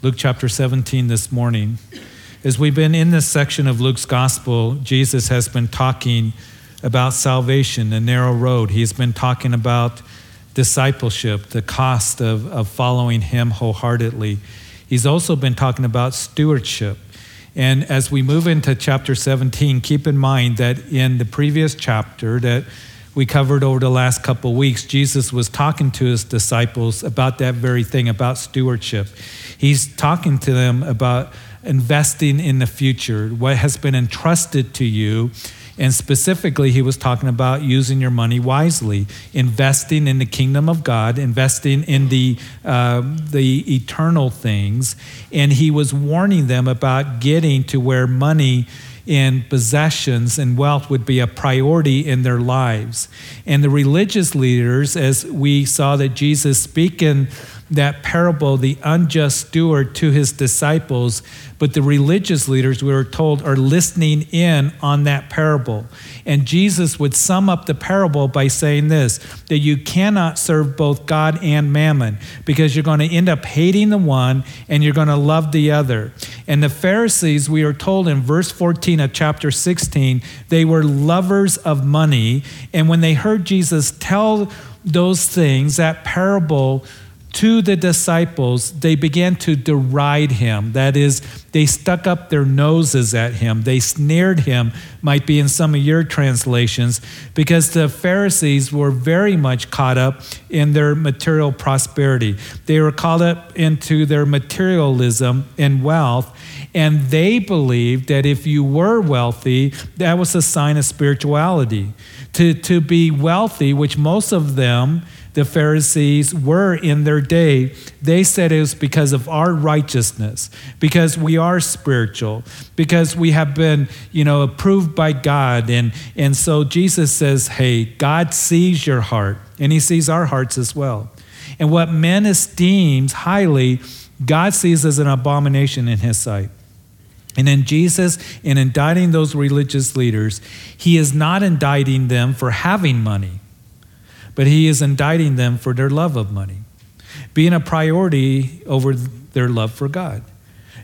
Luke chapter 17 this morning. As we've been in this section of Luke's gospel, Jesus has been talking about salvation, the narrow road. He's been talking about discipleship, the cost of, of following him wholeheartedly. He's also been talking about stewardship. And as we move into chapter 17, keep in mind that in the previous chapter that we covered over the last couple weeks, Jesus was talking to his disciples about that very thing, about stewardship. He's talking to them about investing in the future, what has been entrusted to you. And specifically, he was talking about using your money wisely, investing in the kingdom of God, investing in the, uh, the eternal things. And he was warning them about getting to where money and possessions and wealth would be a priority in their lives. And the religious leaders, as we saw that Jesus speaking that parable, the unjust steward, to his disciples, but the religious leaders, we were told, are listening in on that parable. And Jesus would sum up the parable by saying this that you cannot serve both God and mammon because you're going to end up hating the one and you're going to love the other. And the Pharisees, we are told in verse 14 of chapter 16, they were lovers of money. And when they heard Jesus tell those things, that parable, to the disciples, they began to deride him. That is, they stuck up their noses at him. They sneered him, might be in some of your translations, because the Pharisees were very much caught up in their material prosperity. They were caught up into their materialism and wealth, and they believed that if you were wealthy, that was a sign of spirituality. To, to be wealthy, which most of them, the Pharisees were in their day, they said it was because of our righteousness, because we are spiritual, because we have been, you know, approved by God. And, and so Jesus says, hey, God sees your heart, and he sees our hearts as well. And what men esteems highly, God sees as an abomination in his sight. And then Jesus, in indicting those religious leaders, he is not indicting them for having money but he is indicting them for their love of money, being a priority over their love for God.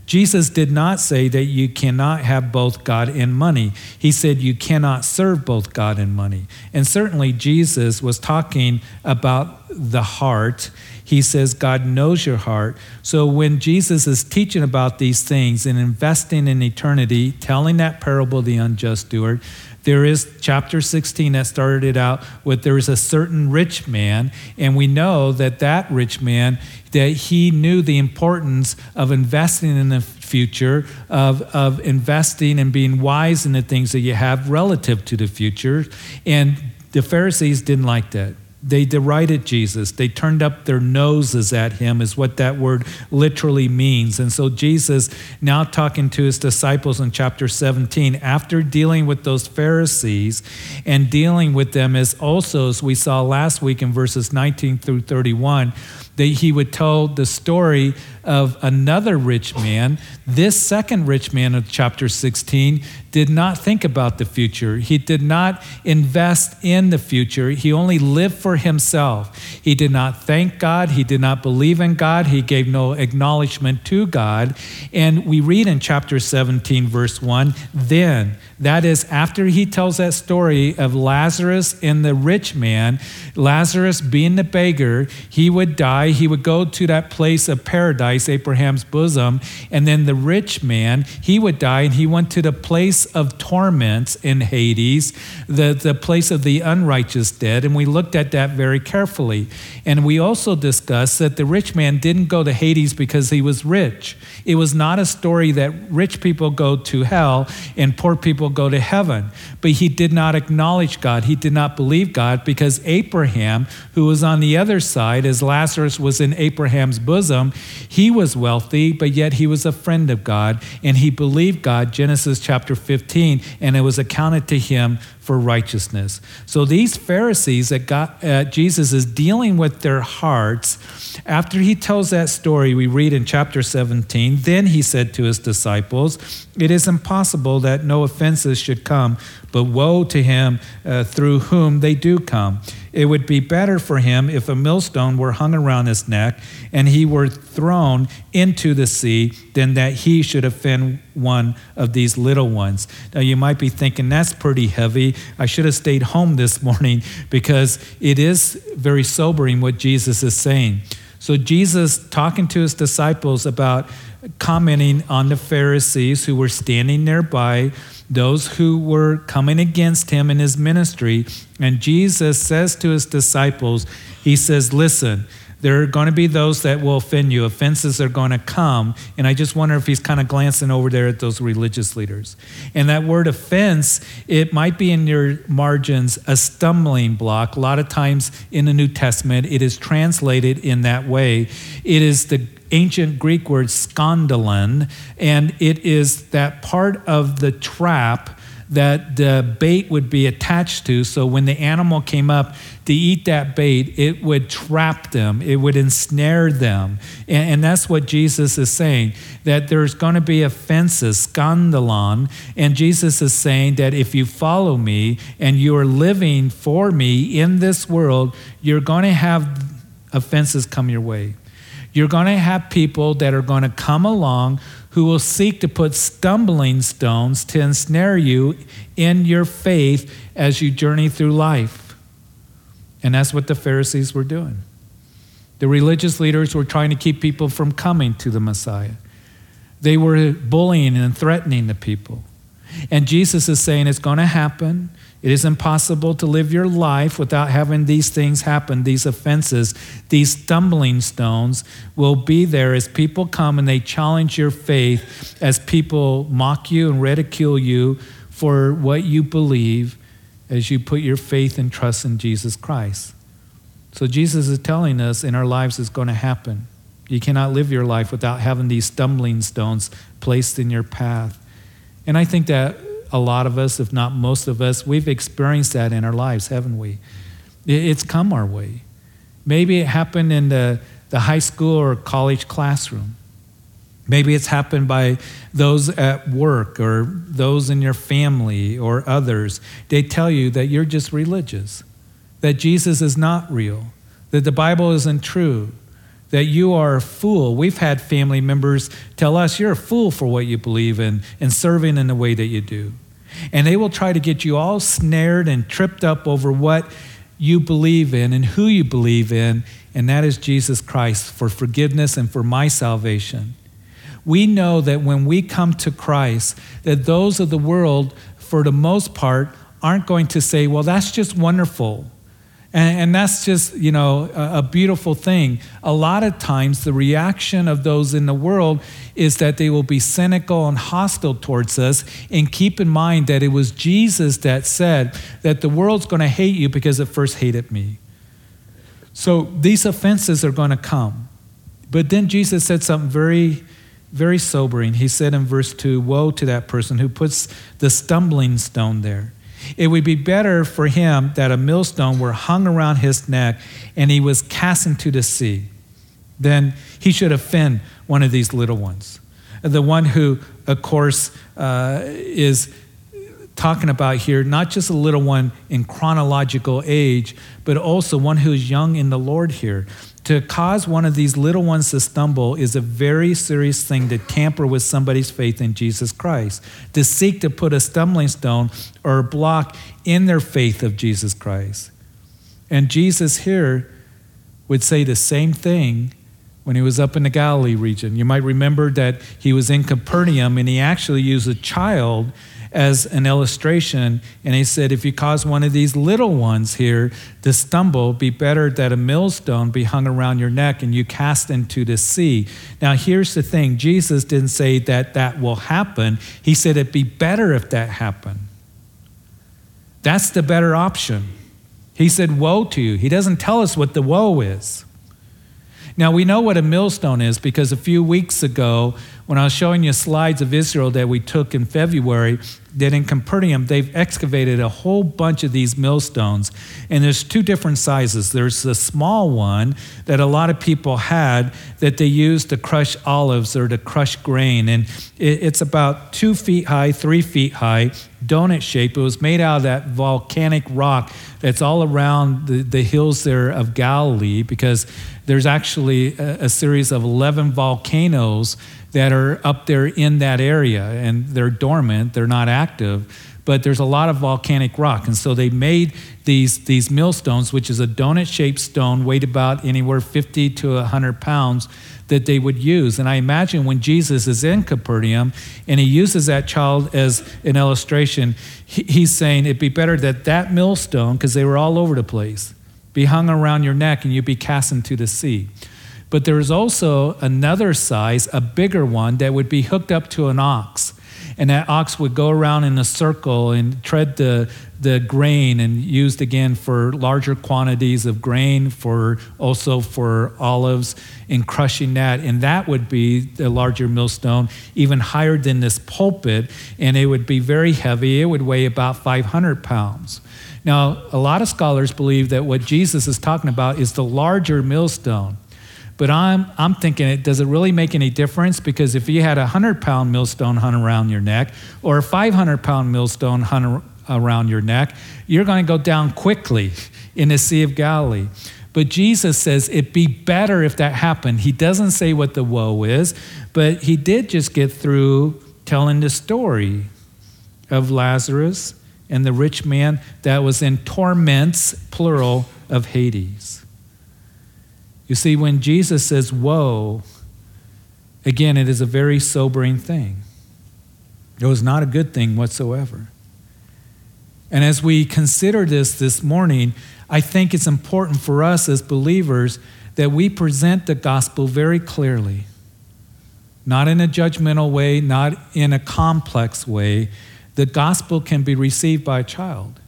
Jesus did not say that you cannot have both God and money. He said you cannot serve both God and money. And certainly Jesus was talking about the heart. He says God knows your heart. So when Jesus is teaching about these things and investing in eternity, telling that parable, of the unjust steward, there is chapter 16 that started it out with there is a certain rich man, and we know that that rich man, that he knew the importance of investing in the future, of, of investing and being wise in the things that you have relative to the future. And the Pharisees didn't like that. They derided Jesus. They turned up their noses at him, is what that word literally means. And so, Jesus, now talking to his disciples in chapter 17, after dealing with those Pharisees and dealing with them as also, as we saw last week in verses 19 through 31, that he would tell the story of another rich man. This second rich man of chapter 16 did not think about the future. He did not invest in the future. He only lived for himself. He did not thank God. He did not believe in God. He gave no acknowledgement to God. And we read in chapter 17, verse 1 then, that is, after he tells that story of Lazarus and the rich man, Lazarus being the beggar, he would die. He would go to that place of paradise paradise, Abraham's bosom. And then the rich man, he would die and he went to the place of torments in Hades, the, the place of the unrighteous dead. And we looked at that very carefully. And we also discussed that the rich man didn't go to Hades because he was rich. It was not a story that rich people go to hell and poor people go to heaven. But he did not acknowledge God. He did not believe God because Abraham, who was on the other side, as Lazarus was in Abraham's bosom, he was wealthy, but yet he was a friend of God and he believed God, Genesis chapter 15, and it was accounted to him for righteousness. So these Pharisees that got uh, Jesus is dealing with their hearts. After he tells that story, we read in chapter 17, then he said to his disciples, It is impossible that no offenses should come, but woe to him uh, through whom they do come. It would be better for him if a millstone were hung around his neck and he were thrown into the sea than that he should offend one of these little ones. Now, you might be thinking, that's pretty heavy. I should have stayed home this morning because it is very sobering what Jesus is saying. So, Jesus talking to his disciples about commenting on the Pharisees who were standing nearby those who were coming against him in his ministry. And Jesus says to his disciples, He says, Listen, there are going to be those that will offend you. Offenses are going to come. And I just wonder if he's kind of glancing over there at those religious leaders. And that word offense, it might be in your margins a stumbling block. A lot of times in the New Testament, it is translated in that way. It is the ancient Greek word skandalon, and it is that part of the trap that the bait would be attached to. So when the animal came up to eat that bait, it would trap them, it would ensnare them. And, and that's what Jesus is saying that there's going to be offenses, skandalon. And Jesus is saying that if you follow me and you are living for me in this world, you're going to have offenses come your way. You're going to have people that are going to come along who will seek to put stumbling stones to ensnare you in your faith as you journey through life. And that's what the Pharisees were doing. The religious leaders were trying to keep people from coming to the Messiah. They were bullying and threatening the people. And Jesus is saying it's going to happen. It is impossible to live your life without having these things happen, these offenses, these stumbling stones will be there as people come and they challenge your faith, as people mock you and ridicule you for what you believe as you put your faith and trust in Jesus Christ. So Jesus is telling us in our lives is going to happen. You cannot live your life without having these stumbling stones placed in your path. And I think that a lot of us, if not most of us, we've experienced that in our lives, haven't we? It's come our way. Maybe it happened in the, the high school or college classroom. Maybe it's happened by those at work or those in your family or others. They tell you that you're just religious, that Jesus is not real, that the Bible isn't true, that you are a fool. We've had family members tell us you're a fool for what you believe in and serving in the way that you do. And they will try to get you all snared and tripped up over what you believe in and who you believe in, and that is Jesus Christ for forgiveness and for my salvation. We know that when we come to Christ, that those of the world, for the most part, aren't going to say, well, that's just wonderful. And, and that's just, you know, a, a beautiful thing. A lot of times, the reaction of those in the world is that they will be cynical and hostile towards us. And keep in mind that it was Jesus that said that the world's going to hate you because it first hated me. So these offenses are going to come. But then Jesus said something very, very sobering. He said in verse 2 Woe to that person who puts the stumbling stone there. It would be better for him that a millstone were hung around his neck and he was cast into the sea than he should offend one of these little ones. The one who, of course, uh, is talking about here, not just a little one in chronological age, but also one who's young in the Lord here. To cause one of these little ones to stumble is a very serious thing to tamper with somebody's faith in Jesus Christ, to seek to put a stumbling stone or a block in their faith of Jesus Christ. And Jesus here would say the same thing when he was up in the Galilee region. You might remember that he was in Capernaum and he actually used a child as an illustration. And he said, If you cause one of these little ones here to stumble, be better that a millstone be hung around your neck and you cast into the sea. Now, here's the thing Jesus didn't say that that will happen, he said it'd be better if that happened. That's the better option. He said, Woe to you. He doesn't tell us what the woe is. Now, we know what a millstone is because a few weeks ago, when I was showing you slides of Israel that we took in February, that in Capernaum, they've excavated a whole bunch of these millstones. And there's two different sizes. There's the small one that a lot of people had that they used to crush olives or to crush grain. And it's about two feet high, three feet high, donut shape. It was made out of that volcanic rock that's all around the, the hills there of Galilee because there's actually a, a series of 11 volcanoes that are up there in that area and they're dormant, they're not active but there's a lot of volcanic rock. And so they made these, these millstones, which is a donut shaped stone, weighed about anywhere 50 to 100 pounds, that they would use. And I imagine when Jesus is in Capernaum and he uses that child as an illustration, he, he's saying it'd be better that that millstone, because they were all over the place, be hung around your neck and you'd be cast into the sea. But there is also another size, a bigger one, that would be hooked up to an ox. And that ox would go around in a circle and tread the, the grain and used again for larger quantities of grain, for also for olives and crushing that. And that would be the larger millstone, even higher than this pulpit. And it would be very heavy. It would weigh about 500 pounds. Now, a lot of scholars believe that what Jesus is talking about is the larger millstone. But I'm, I'm thinking, does it really make any difference? Because if you had a 100 pound millstone hung around your neck or a 500 pound millstone hung around your neck, you're going to go down quickly in the Sea of Galilee. But Jesus says it'd be better if that happened. He doesn't say what the woe is, but he did just get through telling the story of Lazarus and the rich man that was in torments, plural, of Hades. You see, when Jesus says, Woe, again, it is a very sobering thing. It was not a good thing whatsoever. And as we consider this this morning, I think it's important for us as believers that we present the gospel very clearly, not in a judgmental way, not in a complex way. The gospel can be received by a child.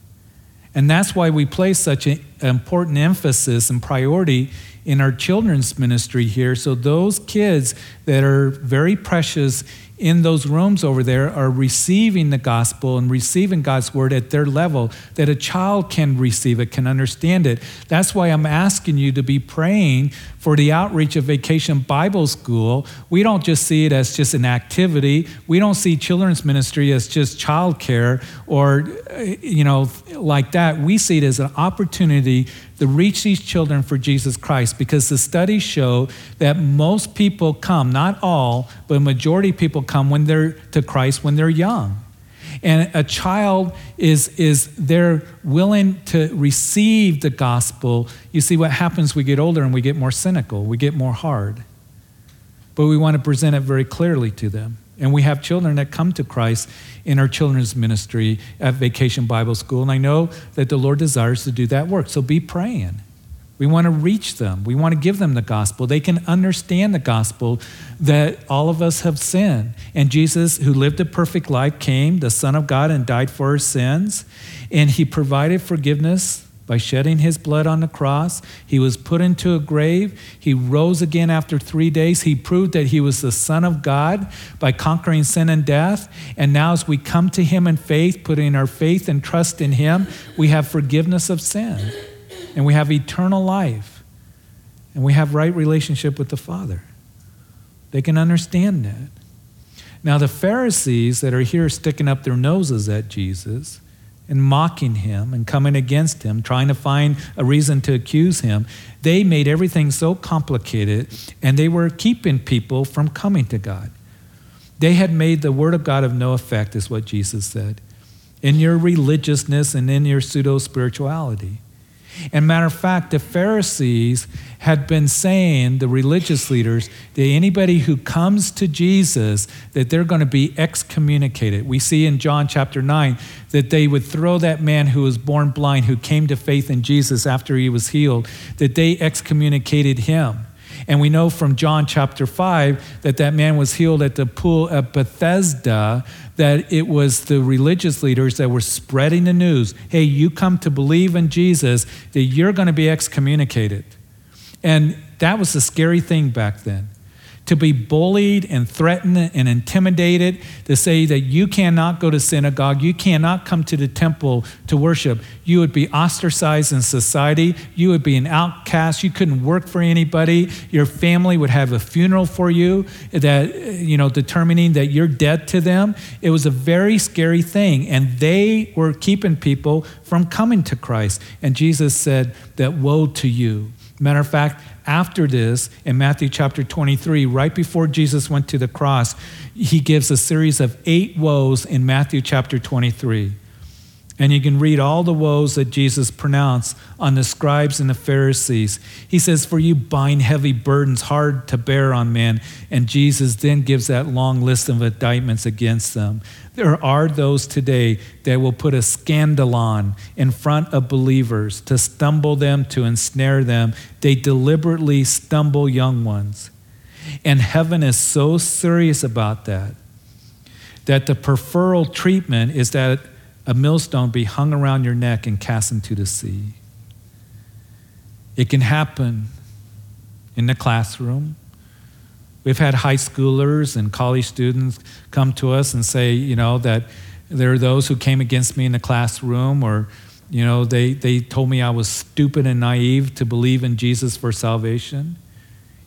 And that's why we place such an important emphasis and priority in our children's ministry here. So, those kids that are very precious in those rooms over there are receiving the gospel and receiving God's word at their level that a child can receive it, can understand it. That's why I'm asking you to be praying for the outreach of Vacation Bible School. We don't just see it as just an activity. We don't see children's ministry as just childcare or uh, you know like that. We see it as an opportunity to reach these children for Jesus Christ because the studies show that most people come, not all, but a majority of people come when they're to Christ when they're young. And a child is, is they're willing to receive the gospel. You see, what happens, we get older and we get more cynical, we get more hard. But we want to present it very clearly to them. And we have children that come to Christ in our children's ministry at Vacation Bible School. And I know that the Lord desires to do that work. So be praying. We want to reach them. We want to give them the gospel. They can understand the gospel that all of us have sinned. And Jesus, who lived a perfect life, came, the Son of God, and died for our sins. And he provided forgiveness by shedding his blood on the cross. He was put into a grave. He rose again after three days. He proved that he was the Son of God by conquering sin and death. And now, as we come to him in faith, putting our faith and trust in him, we have forgiveness of sin and we have eternal life and we have right relationship with the Father. They can understand that. Now, the Pharisees that are here sticking up their noses at Jesus, and mocking him and coming against him, trying to find a reason to accuse him, they made everything so complicated and they were keeping people from coming to God. They had made the word of God of no effect, is what Jesus said, in your religiousness and in your pseudo spirituality. And matter of fact, the Pharisees had been saying, the religious leaders, that anybody who comes to Jesus, that they're going to be excommunicated. We see in John chapter 9 that they would throw that man who was born blind, who came to faith in Jesus after he was healed, that they excommunicated him. And we know from John chapter 5 that that man was healed at the pool at Bethesda, that it was the religious leaders that were spreading the news hey, you come to believe in Jesus, that you're going to be excommunicated. And that was a scary thing back then to be bullied and threatened and intimidated, to say that you cannot go to synagogue, you cannot come to the temple to worship. You would be ostracized in society, you would be an outcast, you couldn't work for anybody. Your family would have a funeral for you that you know determining that you're dead to them. It was a very scary thing and they were keeping people from coming to Christ. And Jesus said that woe to you. Matter of fact, after this, in Matthew chapter 23, right before Jesus went to the cross, he gives a series of eight woes in Matthew chapter 23. And you can read all the woes that Jesus pronounced on the scribes and the Pharisees. He says, For you bind heavy burdens hard to bear on men. And Jesus then gives that long list of indictments against them. There are those today that will put a scandalon in front of believers to stumble them, to ensnare them. They deliberately stumble young ones. And heaven is so serious about that that the preferral treatment is that a millstone be hung around your neck and cast into the sea. It can happen in the classroom. We've had high schoolers and college students come to us and say, you know, that there are those who came against me in the classroom or, you know, they, they told me I was stupid and naive to believe in Jesus for salvation.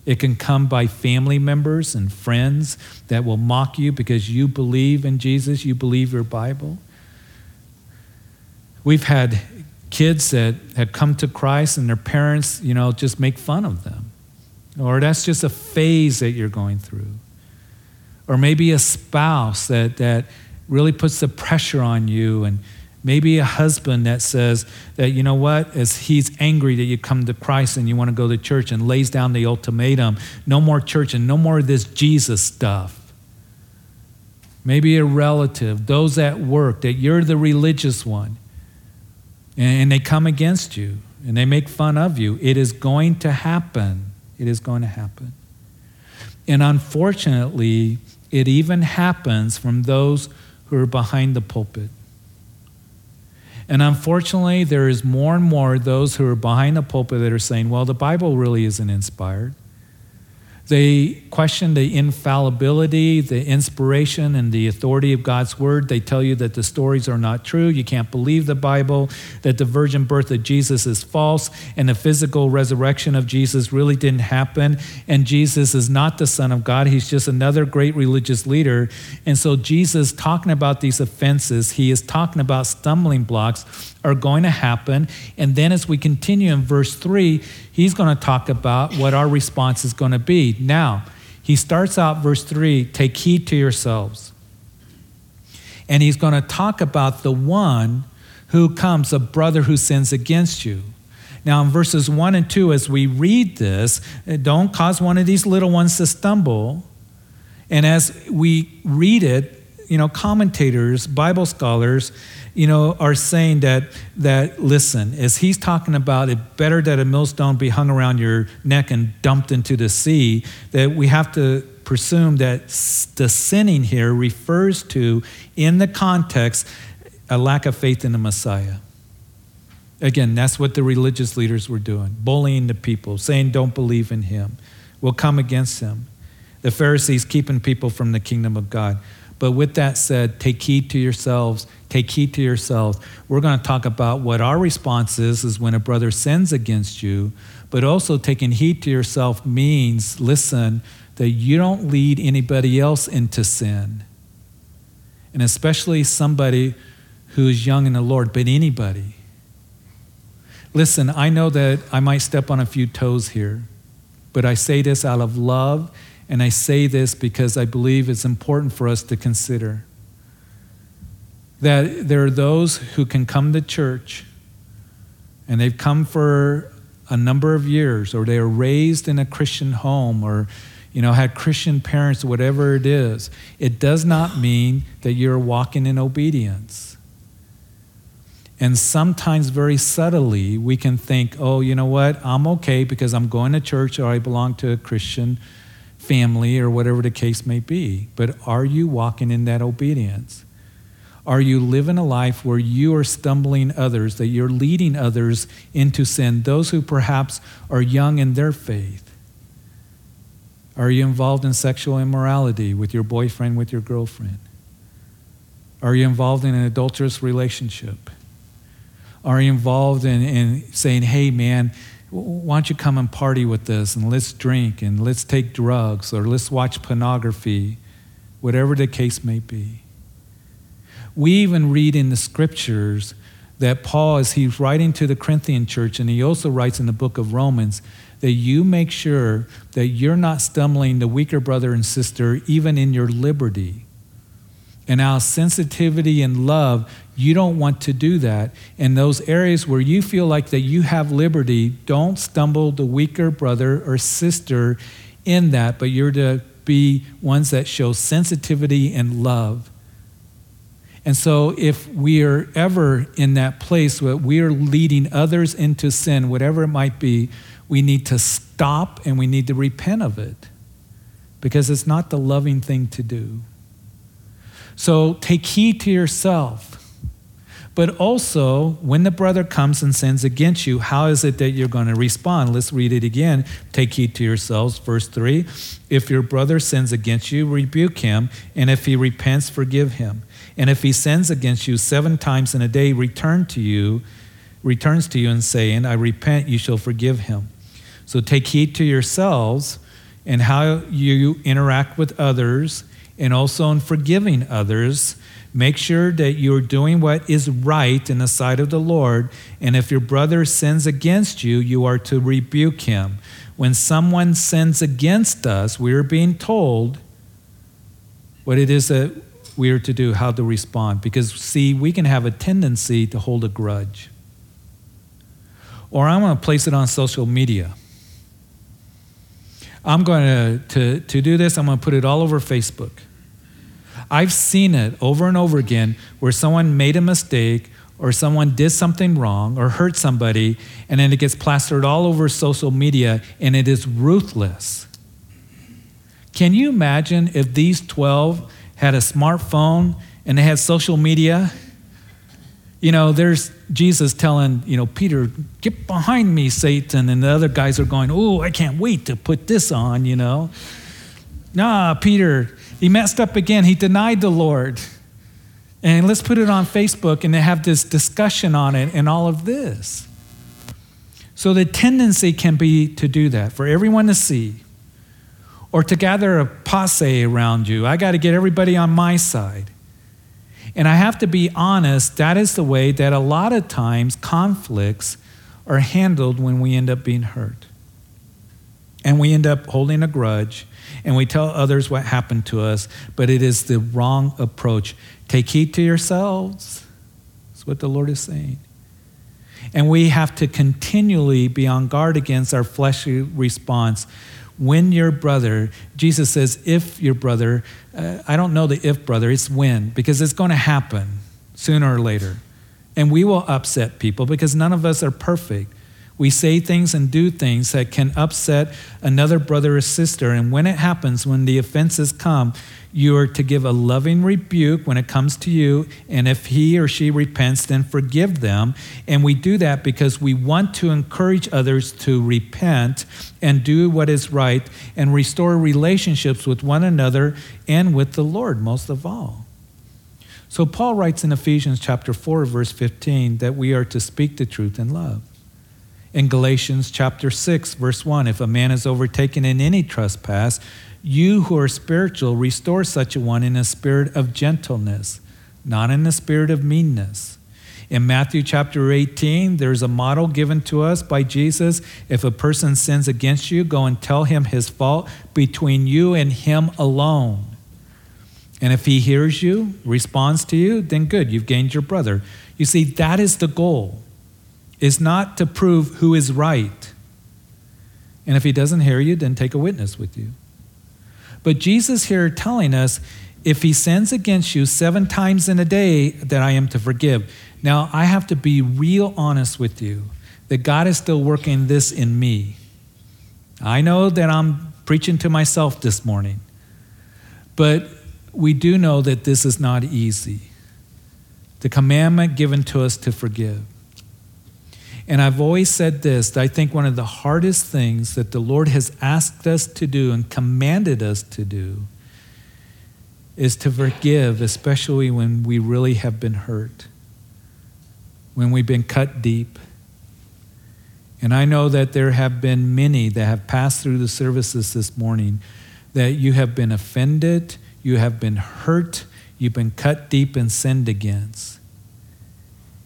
It can come by family members and friends that will mock you because you believe in Jesus, you believe your Bible. We've had kids that had come to Christ and their parents, you know, just make fun of them. Or that's just a phase that you're going through. Or maybe a spouse that, that really puts the pressure on you and maybe a husband that says that you know what as he's angry that you come to christ and you want to go to church and lays down the ultimatum no more church and no more of this jesus stuff maybe a relative those at work that you're the religious one and they come against you and they make fun of you. It is going to happen. It is going to happen. And unfortunately, it even happens from those who are behind the pulpit. And unfortunately, there is more and more those who are behind the pulpit that are saying, well, the Bible really isn't inspired. They question the infallibility, the inspiration, and the authority of God's word. They tell you that the stories are not true. You can't believe the Bible, that the virgin birth of Jesus is false, and the physical resurrection of Jesus really didn't happen. And Jesus is not the Son of God. He's just another great religious leader. And so, Jesus, talking about these offenses, he is talking about stumbling blocks are going to happen. And then as we continue in verse 3, he's going to talk about what our response is going to be. Now, he starts out verse 3 take heed to yourselves. And he's going to talk about the one who comes, a brother who sins against you. Now, in verses 1 and 2, as we read this, eh, don't cause one of these little ones to stumble. And as we read it, you know, commentators, Bible scholars, you know, are saying that, that listen, as he's talking about it better that a millstone be hung around your neck and dumped into the sea, that we have to presume that the sinning here refers to, in the context, a lack of faith in the Messiah. Again, that's what the religious leaders were doing, bullying the people, saying, don't believe in him. We'll come against him. The Pharisees keeping people from the kingdom of God. But with that said, take heed to yourselves. Take heed to yourselves. We're going to talk about what our response is, is when a brother sins against you. But also taking heed to yourself means, listen, that you don't lead anybody else into sin. And especially somebody who is young in the Lord, but anybody. Listen, I know that I might step on a few toes here, but I say this out of love and I say this because I believe it's important for us to consider that there are those who can come to church and they've come for a number of years or they are raised in a Christian home or you know had Christian parents whatever it is it does not mean that you're walking in obedience. And sometimes very subtly we can think oh you know what? I'm okay because I'm going to church or I belong to a Christian family or whatever the case may be. But are you walking in that obedience? Are you living a life where you are stumbling others, that you're leading others into sin, those who perhaps are young in their faith? Are you involved in sexual immorality with your boyfriend, with your girlfriend? Are you involved in an adulterous relationship? Are you involved in, in saying, hey, man, why don't you come and party with us and let's drink and let's take drugs or let's watch pornography, whatever the case may be? We even read in the scriptures that Paul, as he's writing to the Corinthian church, and he also writes in the book of Romans, that you make sure that you're not stumbling the weaker brother and sister even in your liberty. And our sensitivity and love, you don't want to do that. In those areas where you feel like that you have liberty, don't stumble the weaker brother or sister in that, but you're to be ones that show sensitivity and love. And so, if we are ever in that place where we are leading others into sin, whatever it might be, we need to stop and we need to repent of it because it's not the loving thing to do. So, take heed to yourself. But also, when the brother comes and sins against you, how is it that you're going to respond? Let's read it again. Take heed to yourselves. Verse 3 If your brother sins against you, rebuke him, and if he repents, forgive him. And if he sins against you seven times in a day, return to you, returns to you and saying, I repent, you shall forgive him. So take heed to yourselves and how you interact with others and also in forgiving others. Make sure that you're doing what is right in the sight of the Lord. And if your brother sins against you, you are to rebuke him. When someone sins against us, we are being told what it is that we are to do, how to respond. Because, see, we can have a tendency to hold a grudge. Or I'm going to place it on social media. I'm going to, to, to do this, I'm going to put it all over Facebook. I've seen it over and over again where someone made a mistake or someone did something wrong or hurt somebody, and then it gets plastered all over social media and it is ruthless. Can you imagine if these 12 had a smartphone and they had social media. You know, there's Jesus telling, you know, Peter, get behind me, Satan. And the other guys are going, oh, I can't wait to put this on, you know. Nah, Peter, he messed up again. He denied the Lord. And let's put it on Facebook and they have this discussion on it and all of this. So the tendency can be to do that, for everyone to see or to gather a posse around you. I got to get everybody on my side. And I have to be honest, that is the way that a lot of times conflicts are handled when we end up being hurt. And we end up holding a grudge and we tell others what happened to us, but it is the wrong approach. Take heed to yourselves. That's what the Lord is saying. And we have to continually be on guard against our fleshly response when your brother, Jesus says, if your brother, uh, I don't know the if brother, it's when, because it's going to happen sooner or later. And we will upset people because none of us are perfect. We say things and do things that can upset another brother or sister. And when it happens, when the offenses come, you are to give a loving rebuke when it comes to you. And if he or she repents, then forgive them. And we do that because we want to encourage others to repent and do what is right and restore relationships with one another and with the Lord, most of all. So Paul writes in Ephesians chapter 4 verse 15 that we are to speak the truth in love in Galatians chapter 6, verse 1 if a man is overtaken in any trespass, you who are spiritual restore such a one in a spirit of gentleness, not in a spirit of meanness. In Matthew chapter 18, there's a model given to us by Jesus. If a person sins against you, go and tell him his fault between you and him alone. And if he hears you, responds to you, then good, you've gained your brother. You see, that is the goal is not to prove who is right. And if he doesn't hear you, then take a witness with you. But Jesus here telling us if he sins against you seven times in a day, that I am to forgive. Now, I have to be real honest with you that God is still working this in me. I know that I'm preaching to myself this morning, but we do know that this is not easy. The commandment given to us to forgive. And I've always said this I think one of the hardest things that the Lord has asked us to do and commanded us to do is to forgive, especially when we really have been hurt, when we've been cut deep. And I know that there have been many that have passed through the services this morning that you have been offended, you have been hurt, you've been cut deep and sinned against.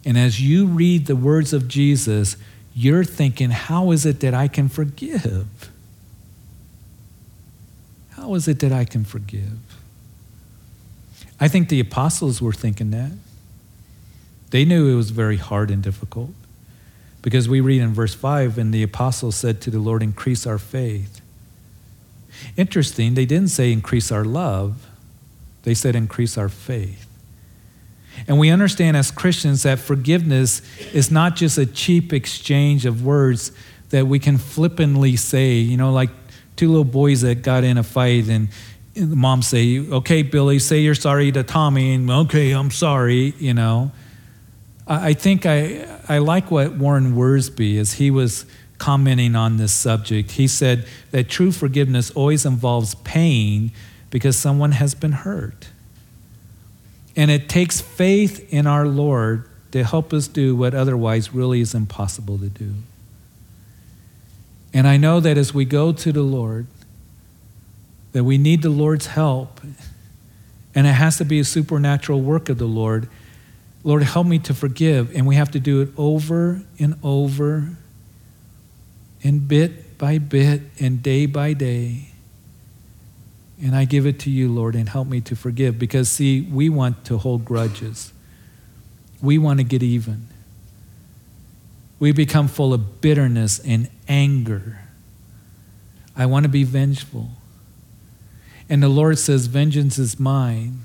And as you read the words of Jesus, you're thinking, how is it that I can forgive? How is it that I can forgive? I think the apostles were thinking that. They knew it was very hard and difficult. Because we read in verse 5, and the apostles said to the Lord, Increase our faith. Interesting, they didn't say increase our love, they said increase our faith. And we understand as Christians that forgiveness is not just a cheap exchange of words that we can flippantly say, you know, like two little boys that got in a fight and the mom say, okay, Billy, say you're sorry to Tommy, and okay, I'm sorry, you know. I think I, I like what Warren Wiersbe, as he was commenting on this subject, he said that true forgiveness always involves pain because someone has been hurt. And it takes faith in our Lord to help us do what otherwise really is impossible to do. And I know that as we go to the Lord, that we need the Lord's help. And it has to be a supernatural work of the Lord. Lord, help me to forgive. And we have to do it over and over and bit by bit and day by day. And I give it to you, Lord, and help me to forgive. Because, see, we want to hold grudges, we want to get even. We become full of bitterness and anger. I want to be vengeful. And the Lord says, Vengeance is mine,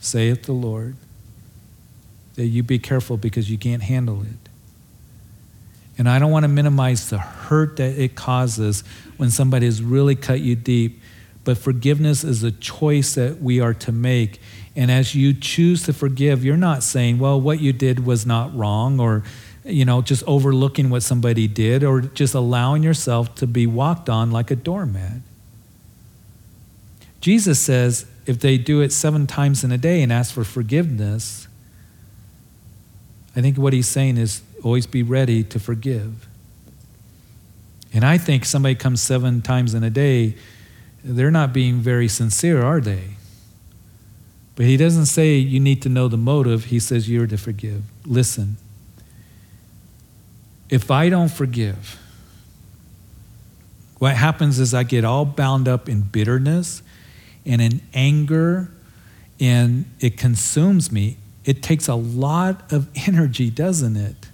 saith the Lord. That you be careful because you can't handle it. And I don't want to minimize the hurt that it causes when somebody has really cut you deep. But forgiveness is a choice that we are to make. And as you choose to forgive, you're not saying, well, what you did was not wrong, or, you know, just overlooking what somebody did, or just allowing yourself to be walked on like a doormat. Jesus says if they do it seven times in a day and ask for forgiveness, I think what he's saying is always be ready to forgive. And I think somebody comes seven times in a day they're not being very sincere, are they? But he doesn't say you need to know the motive. He says you're to forgive. Listen, if I don't forgive, what happens is I get all bound up in bitterness and in anger, and it consumes me. It takes a lot of energy, doesn't it?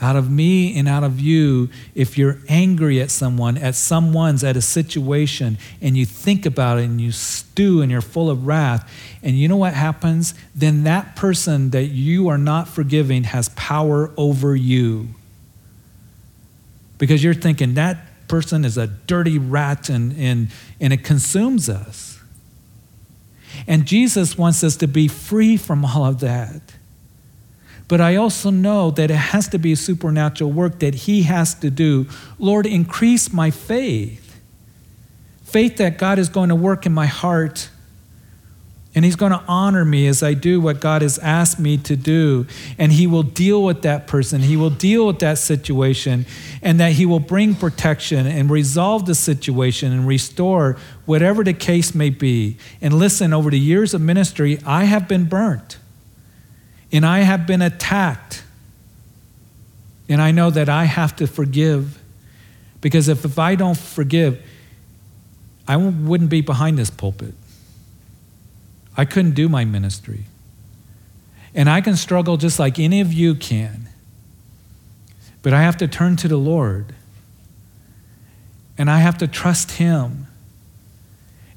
Out of me and out of you if you're angry at someone, at someone's, at a situation, and you think about it and you stew and you're full of wrath. And you know what happens? Then that person that you are not forgiving has power over you. Because you're thinking that person is a dirty rat and, and, and it consumes us. And Jesus wants us to be free from all of that. But I also know that it has to be a supernatural work that He has to do. Lord, increase my faith. Faith that God is going to work in my heart and He's going to honor me as I do what God has asked me to do. And He will deal with that person, He will deal with that situation, and that He will bring protection and resolve the situation and restore whatever the case may be. And listen, over the years of ministry, I have been burnt and I have been attacked. And I know that I have to forgive because if, if I don't forgive, I wouldn't be behind this pulpit. I couldn't do my ministry. And I can struggle just like any of you can. But I have to turn to the Lord. And I have to trust Him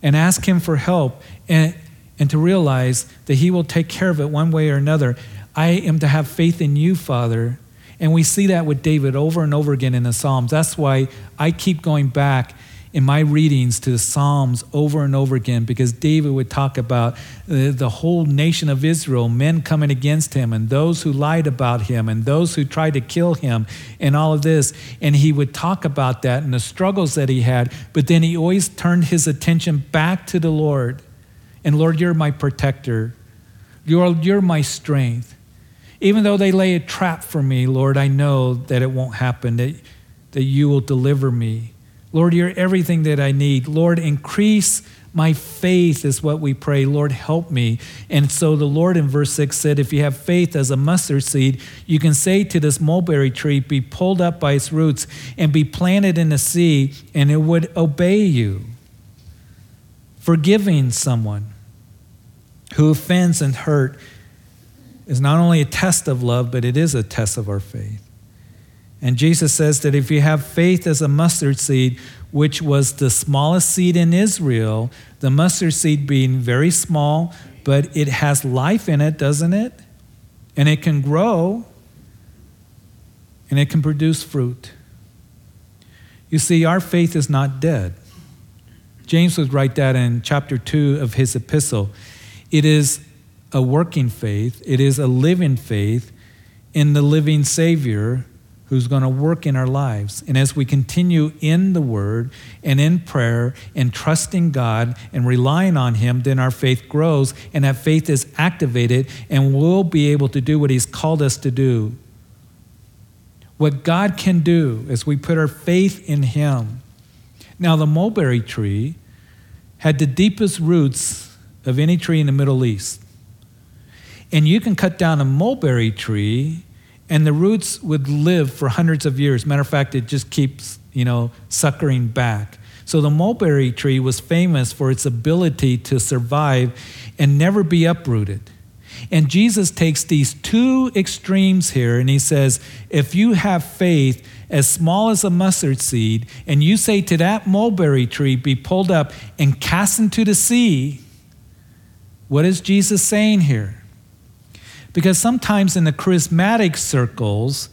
and ask Him for help. And and to realize that He will take care of it one way or another. I am to have faith in you, Father. And we see that with David over and over again in the Psalms. That's why I keep going back in my readings to the Psalms over and over again because David would talk about the, whole nation of Israel, men coming against him, and those who lied about him, and those who tried to kill him, and all of this. And he would talk about that and the struggles that he had, but then he always turned his attention back to the Lord. And Lord, you're my protector, you're, you're my strength. Even though they lay a trap for me, Lord, I know that it won't happen, that, that you will deliver me. Lord, you're everything that I need. Lord, increase my faith, is what we pray. Lord, help me. And so the Lord in verse 6 said, If you have faith as a mustard seed, you can say to this mulberry tree, Be pulled up by its roots and be planted in the sea, and it would obey you. Forgiving someone who offends and hurt is not only a test of love, but it is a test of our faith. And Jesus says that if you have faith as a mustard seed, which was the smallest seed in Israel, the mustard seed being very small, but it has life in it, doesn't it? And it can grow and it can produce fruit. You see, our faith is not dead. James would write that in chapter 2 of his epistle. It is a working faith, it is a living faith in the living Savior who's going to work in our lives. And as we continue in the Word and in prayer and trusting God and relying on Him, then our faith grows and that faith is activated and we'll be able to do what He's called us to do. What God can do as we put our faith in Him. Now, the mulberry tree had the deepest roots of any tree in the Middle East. And you can cut down a mulberry tree and the roots would live for hundreds of years. Matter of fact, it just keeps, you know, suckering back. So the mulberry tree was famous for its ability to survive and never be uprooted. And Jesus takes these two extremes here and he says, if you have faith as small as a mustard seed, and you say to that mulberry tree, be pulled up and cast into the sea, what is Jesus saying here? Because sometimes in the charismatic circles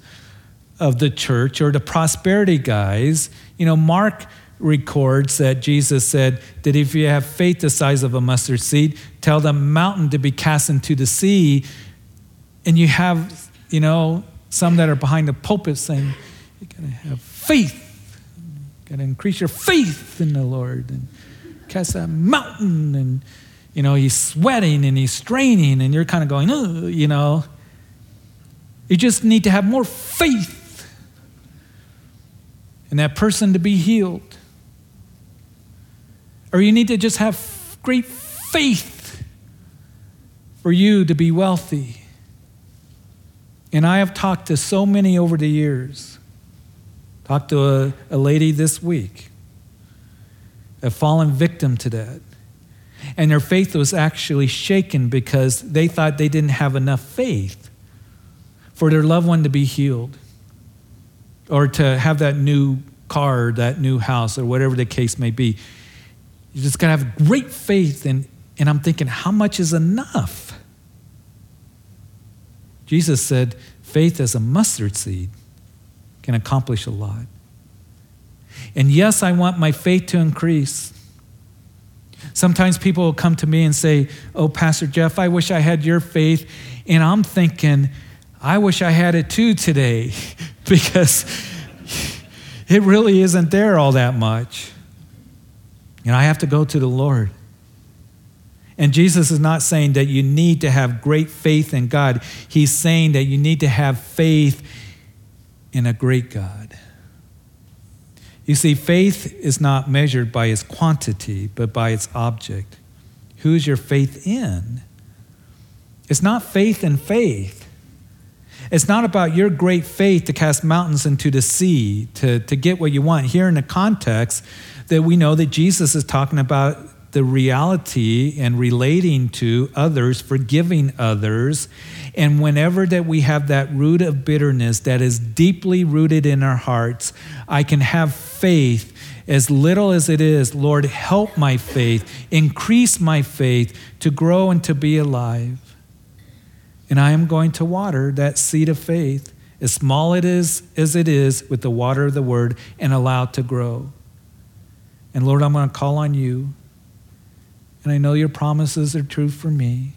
of the church or the prosperity guys, you know, Mark records that Jesus said that if you have faith the size of a mustard seed, tell the mountain to be cast into the sea. And you have, you know, some that are behind the pulpit saying, you gotta have faith. You gotta increase your faith in the Lord and cast that mountain and you know, he's sweating and he's straining, and you're kind of going, you know. You just need to have more faith in that person to be healed. Or you need to just have great faith for you to be wealthy. And I have talked to so many over the years. Talked to a, a lady this week, a fallen victim to that. And their faith was actually shaken because they thought they didn't have enough faith for their loved one to be healed or to have that new car, that new house, or whatever the case may be. You just got to have great faith. And, and I'm thinking, how much is enough? Jesus said, faith as a mustard seed can accomplish a lot. And yes, I want my faith to increase. Sometimes people will come to me and say, Oh, Pastor Jeff, I wish I had your faith. And I'm thinking, I wish I had it too today because it really isn't there all that much. And I have to go to the Lord. And Jesus is not saying that you need to have great faith in God. He's saying that you need to have faith in a great God. You see, faith is not measured by its quantity, but by its object. Who's your faith in? It's not faith in faith. It's not about your great faith to cast mountains into the sea, to, to get what you want. Here in the context, that we know that Jesus is talking about the reality and relating to others, forgiving others. And whenever that we have that root of bitterness that is deeply rooted in our hearts, I can have faith as little as it is. Lord, help my faith, increase my faith to grow and to be alive. And I am going to water that seed of faith, as small it is as it is, with the water of the word, and allow it to grow. And Lord, I'm going to call on you. And I know your promises are true for me.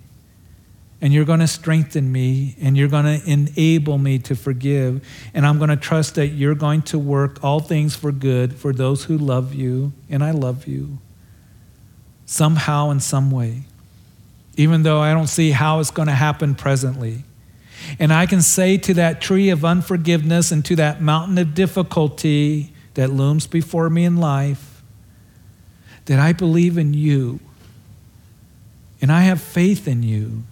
And you're going to strengthen me and you're going to enable me to forgive. And I'm going to trust that you're going to work all things for good for those who love you. And I love you somehow in some way, even though I don't see how it's going to happen presently. And I can say to that tree of unforgiveness and to that mountain of difficulty that looms before me in life that I believe in you and I have faith in you.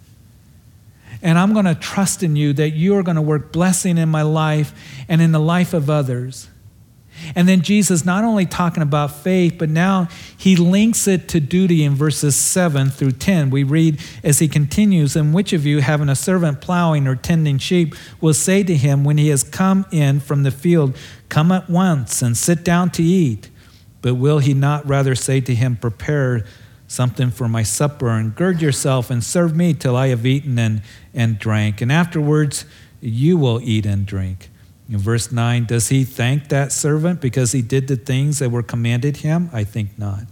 And I'm going to trust in you that you are going to work blessing in my life and in the life of others. And then Jesus not only talking about faith, but now he links it to duty in verses 7 through 10. We read as he continues, And which of you, having a servant plowing or tending sheep, will say to him when he has come in from the field, Come at once and sit down to eat? But will he not rather say to him, Prepare something for my supper, and gird yourself and serve me till I have eaten and, and drank, and afterwards you will eat and drink? In verse 9, does he thank that servant because he did the things that were commanded him? I think not.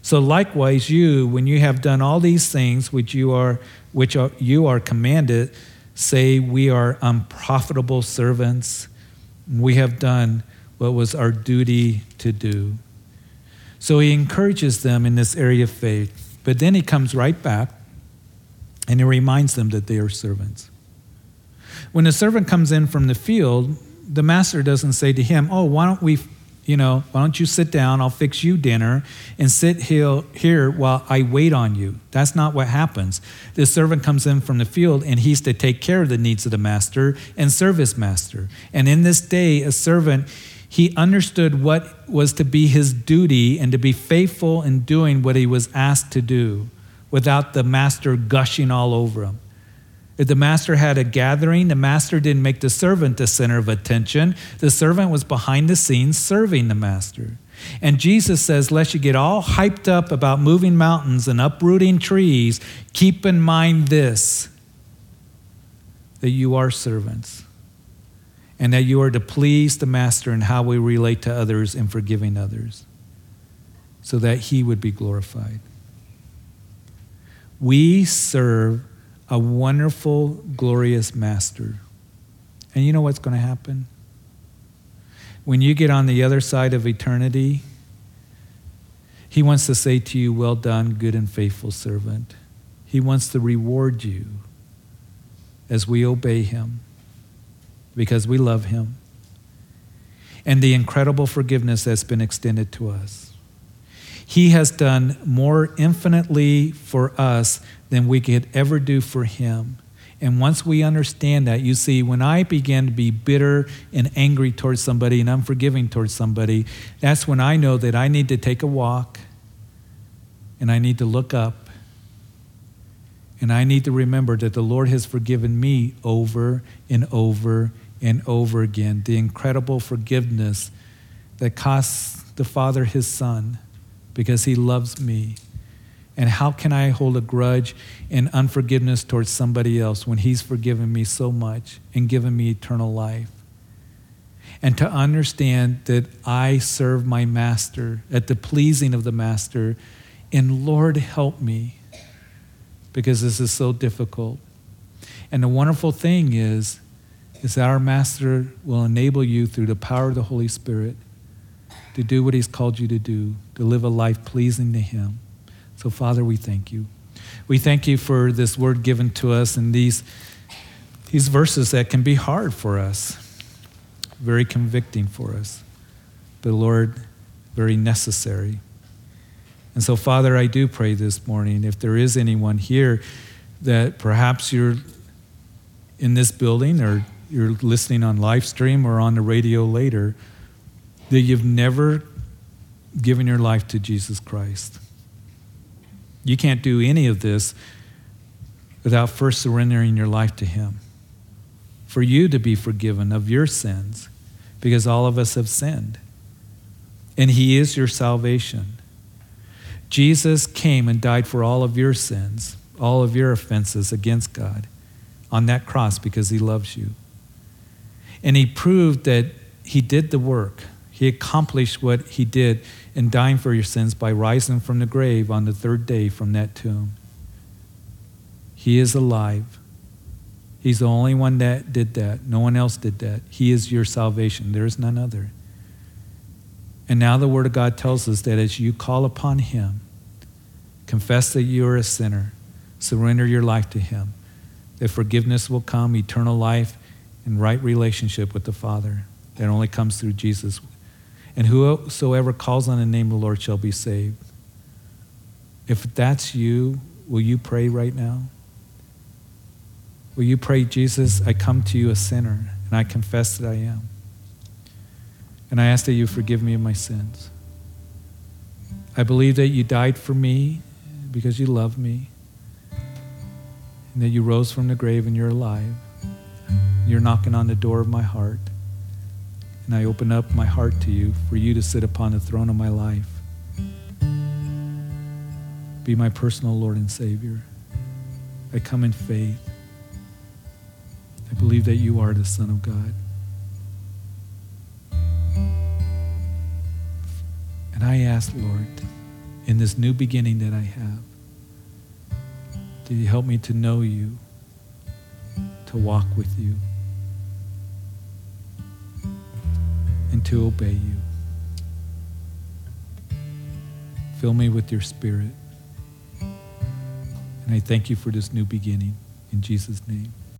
So likewise, you, when you have done all these things which you are, which are, you are commanded, say, We are unprofitable servants. We have done what was our duty to do. So he encourages them in this area of faith. But then he comes right back and he reminds them that they are servants. When a servant comes in from the field, the master doesn't say to him, Oh, why don't we, you know, why don't you sit down? I'll fix you dinner and sit here while I wait on you. That's not what happens. The servant comes in from the field and he's to take care of the needs of the master and serve his master. And in this day, a servant, he understood what was to be his duty and to be faithful in doing what he was asked to do without the master gushing all over him. If the master had a gathering, the master didn't make the servant the center of attention. The servant was behind the scenes serving the master. And Jesus says, lest you get all hyped up about moving mountains and uprooting trees, keep in mind this that you are servants and that you are to please the master in how we relate to others and forgiving others so that he would be glorified. We serve a wonderful, glorious master. And you know what's going to happen? When you get on the other side of eternity, he wants to say to you, Well done, good and faithful servant. He wants to reward you as we obey him because we love him and the incredible forgiveness that's been extended to us. He has done more infinitely for us than we could ever do for him. And once we understand that, you see, when I begin to be bitter and angry towards somebody and unforgiving towards somebody, that's when I know that I need to take a walk and I need to look up and I need to remember that the Lord has forgiven me over and over and over again. The incredible forgiveness that costs the Father his Son because he loves me. And how can I hold a grudge and unforgiveness towards somebody else when he's forgiven me so much and given me eternal life? And to understand that I serve my master at the pleasing of the master, and Lord, help me because this is so difficult. And the wonderful thing is, is that our master will enable you through the power of the Holy Spirit to do what He's called you to do, to live a life pleasing to Him. So, Father, we thank you. We thank you for this word given to us and these, these verses that can be hard for us, very convicting for us, but, Lord, very necessary. And so, Father, I do pray this morning if there is anyone here that perhaps you're in this building or you're listening on live stream or on the radio later that you've never given your life to Jesus Christ. You can't do any of this without first surrendering your life to Him. For you to be forgiven of your sins, because all of us have sinned. And He is your salvation. Jesus came and died for all of your sins, all of your offenses against God on that cross because He loves you. And He proved that He did the work He accomplished what he did in dying for your sins by rising from the grave on the third day from that tomb. He is alive. He's the only one that did that. No one else did that. He is your salvation. There is none other. And now the Word of God tells us that as you call upon Him, confess that you are a sinner, surrender your life to Him, that forgiveness will come, eternal life, and right relationship with the Father that only comes through Jesus. And whosoever calls on the name of the Lord shall be saved. If that's you, will you pray right now? Will you pray, Jesus, I come to you a sinner, and I confess that I am. And I ask that you forgive me of my sins. I believe that you died for me because you love me, and that you rose from the grave and you're alive. You're knocking on the door of my heart. And I open up my heart to you for you to sit upon the throne of my life. Be my personal Lord and Savior. I come in faith. I believe that you are the Son of God. And I ask, Lord, in this new beginning that I have, did you help me to know you, to walk with you, and to obey you? Fill me with your spirit. And I thank you for this new beginning. In Jesus' name.